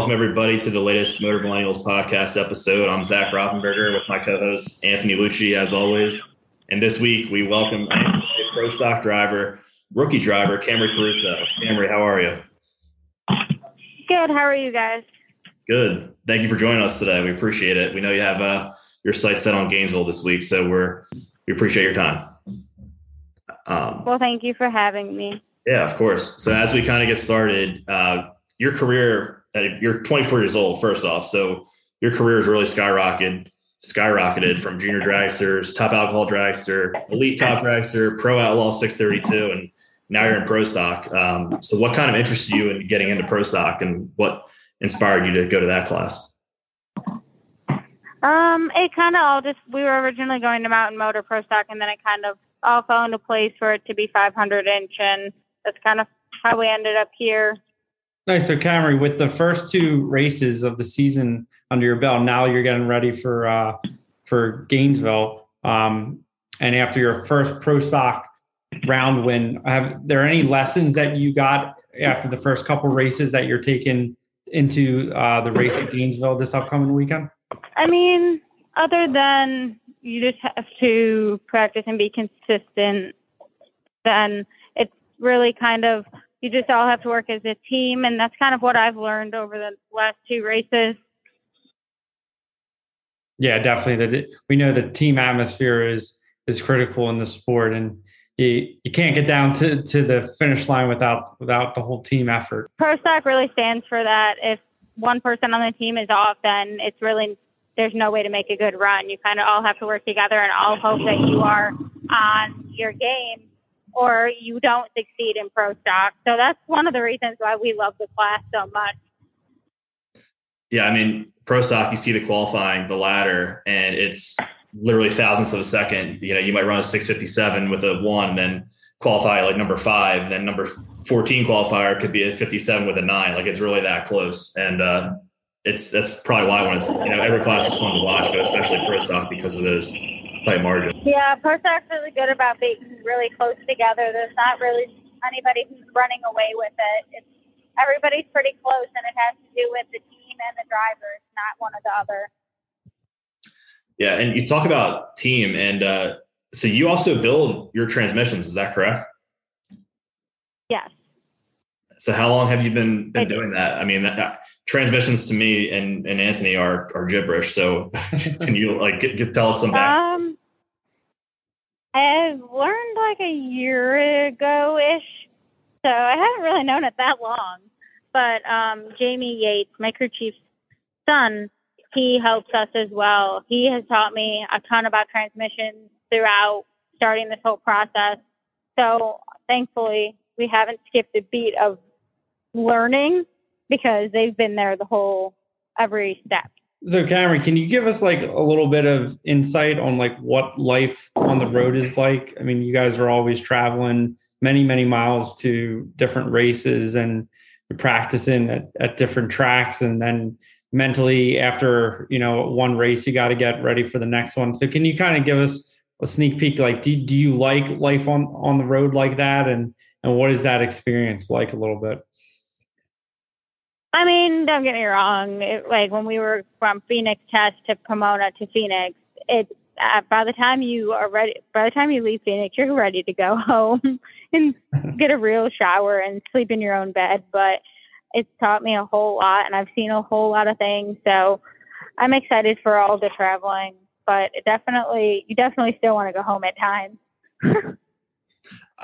Welcome, everybody, to the latest Motor Millennials podcast episode. I'm Zach Rothenberger with my co host, Anthony Lucci, as always. And this week, we welcome a pro stock driver, rookie driver, Camrie Caruso. Camrie, how are you? Good. How are you guys? Good. Thank you for joining us today. We appreciate it. We know you have uh, your sights set on Gainesville this week, so we're we appreciate your time. Um, well, thank you for having me. Yeah, of course. So as we kind of get started, uh, your career, you're 24 years old, first off. So your career has really skyrocketed, skyrocketed from junior dragsters, top alcohol dragster, elite top dragster, pro outlaw 632, and now you're in pro stock. Um, so what kind of interested you in getting into pro stock and what inspired you to go to that class? Um, it kind of all just we were originally going to Mountain Motor Pro Stock, and then it kind of all fell into place for it to be 500 inch, and that's kind of how we ended up here. Nice. So, Camrie, with the first two races of the season under your belt, now you're getting ready for uh, for Gainesville. Um, and after your first pro stock round win, have there any lessons that you got after the first couple races that you're taking into uh, the race at Gainesville this upcoming weekend? I mean, other than you just have to practice and be consistent, then it's really kind of you just all have to work as a team, and that's kind of what I've learned over the last two races. Yeah, definitely. That we know the team atmosphere is is critical in the sport, and you, you can't get down to, to the finish line without without the whole team effort. Pro Stock really stands for that. If one person on the team is off, then it's really there's no way to make a good run. You kind of all have to work together and all hope that you are on your game or you don't succeed in pro stock. So that's one of the reasons why we love the class so much. Yeah, I mean, pro stock, you see the qualifying, the ladder, and it's literally thousandths of a second. You know, you might run a 657 with a one, then qualify like number five, then number 14 qualifier could be a 57 with a nine. Like it's really that close. And uh, it's that's probably why when it's you know every class is fun to watch, but especially pro stock because of those tight margins. Yeah, really good about being really close together. There's not really anybody who's running away with it. It's everybody's pretty close, and it has to do with the team and the drivers, not one or the other. Yeah, and you talk about team, and uh, so you also build your transmissions. Is that correct? Yes. So how long have you been been doing that? I mean, that, transmissions to me and, and Anthony are are gibberish. So can you like get, get, tell us some back? I've learned like a year ago ish, so I haven't really known it that long. But um, Jamie Yates, my crew chief's son, he helps us as well. He has taught me a ton about transmissions throughout starting this whole process. So thankfully, we haven't skipped a beat of learning because they've been there the whole every step. So Cameron, can you give us like a little bit of insight on like what life on the road is like? I mean, you guys are always traveling many, many miles to different races and practicing at, at different tracks. And then mentally after you know one race you got to get ready for the next one. So can you kind of give us a sneak peek like do, do you like life on on the road like that? And and what is that experience like a little bit I mean, don't get me wrong. It, like when we were from Phoenix Test to Pomona to Phoenix, it uh, by the time you are ready, by the time you leave Phoenix, you're ready to go home and get a real shower and sleep in your own bed. But it's taught me a whole lot, and I've seen a whole lot of things. So I'm excited for all the traveling. But definitely, you definitely still want to go home at times.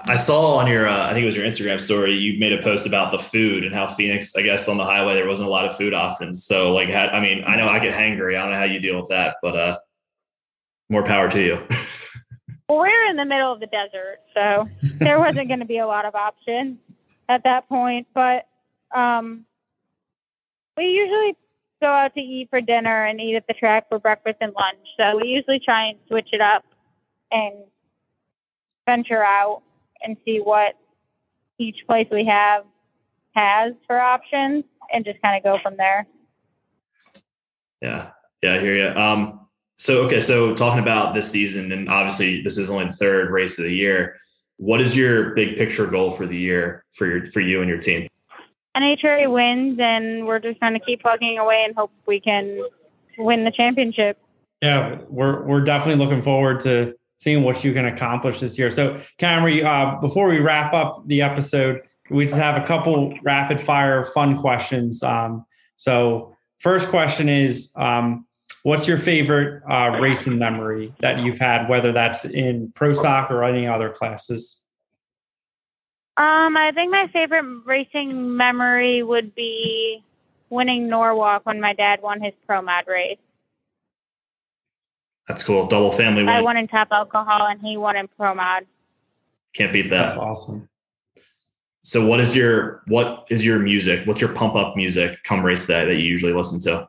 I saw on your, uh, I think it was your Instagram story, you made a post about the food and how Phoenix, I guess on the highway, there wasn't a lot of food options. So like, had, I mean, I know I get hangry. I don't know how you deal with that, but, uh, more power to you. well, we're in the middle of the desert, so there wasn't going to be a lot of options at that point, but, um, we usually go out to eat for dinner and eat at the track for breakfast and lunch. So we usually try and switch it up and venture out and see what each place we have has for options and just kind of go from there. Yeah. Yeah, I hear you. Um, so, okay. So talking about this season, and obviously this is only the third race of the year. What is your big picture goal for the year for your, for you and your team? NHRA wins, and we're just going to keep plugging away and hope we can win the championship. Yeah, we're we're definitely looking forward to seeing what you can accomplish this year. So, Camrie, uh, before we wrap up the episode, we just have a couple rapid fire fun questions. Um, so, first question is, um, what's your favorite uh, racing memory that you've had, whether that's in pro stock or any other classes? Um, I think my favorite racing memory would be winning Norwalk when my dad won his pro mod race. That's cool. Double family win. I won in top alcohol and he won in pro mod. Can't beat that. That's awesome. So what is your what is your music? What's your pump up music come race day that you usually listen to?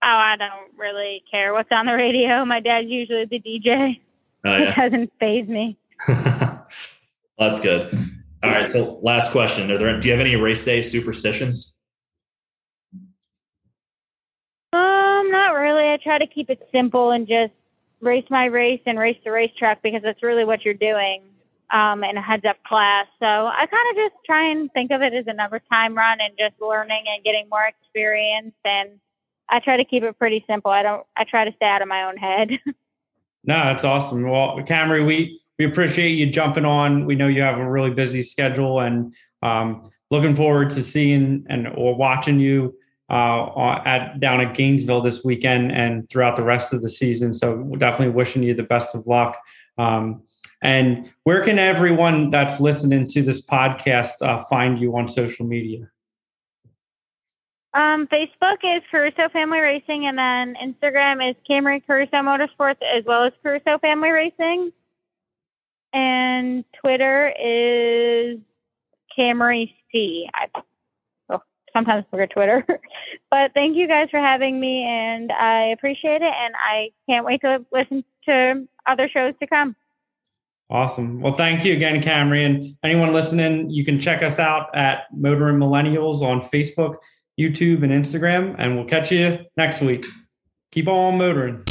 Oh, I don't really care what's on the radio. My dad's usually the DJ. Oh, It yeah. doesn't phase me. That's good. All right. So last question. Are there do you have any race day superstitions? Not really. I try to keep it simple and just race my race and race the racetrack because that's really what you're doing um, in a heads up class. So I kind of just try and think of it as another time run and just learning and getting more experience. And I try to keep it pretty simple. I don't. I try to stay out of my own head. No, that's awesome. Well, Camrie, we we appreciate you jumping on. We know you have a really busy schedule, and um, looking forward to seeing and or watching you uh, at down at Gainesville this weekend and throughout the rest of the season. So, definitely wishing you the best of luck. Um, and where can everyone that's listening to this podcast uh, find you on social media? Um, Facebook is Caruso Family Racing, and then Instagram is Camrie Caruso Motorsports, as well as Caruso Family Racing. And Twitter is Camrie C. I sometimes forget Twitter, but thank you guys for having me, and I appreciate it, and I can't wait to listen to other shows to come. Awesome. Well, thank you again, Camrie. And anyone listening, you can check us out at Motor and Millennials on Facebook, YouTube, and Instagram. And we'll catch you next week. Keep on motoring.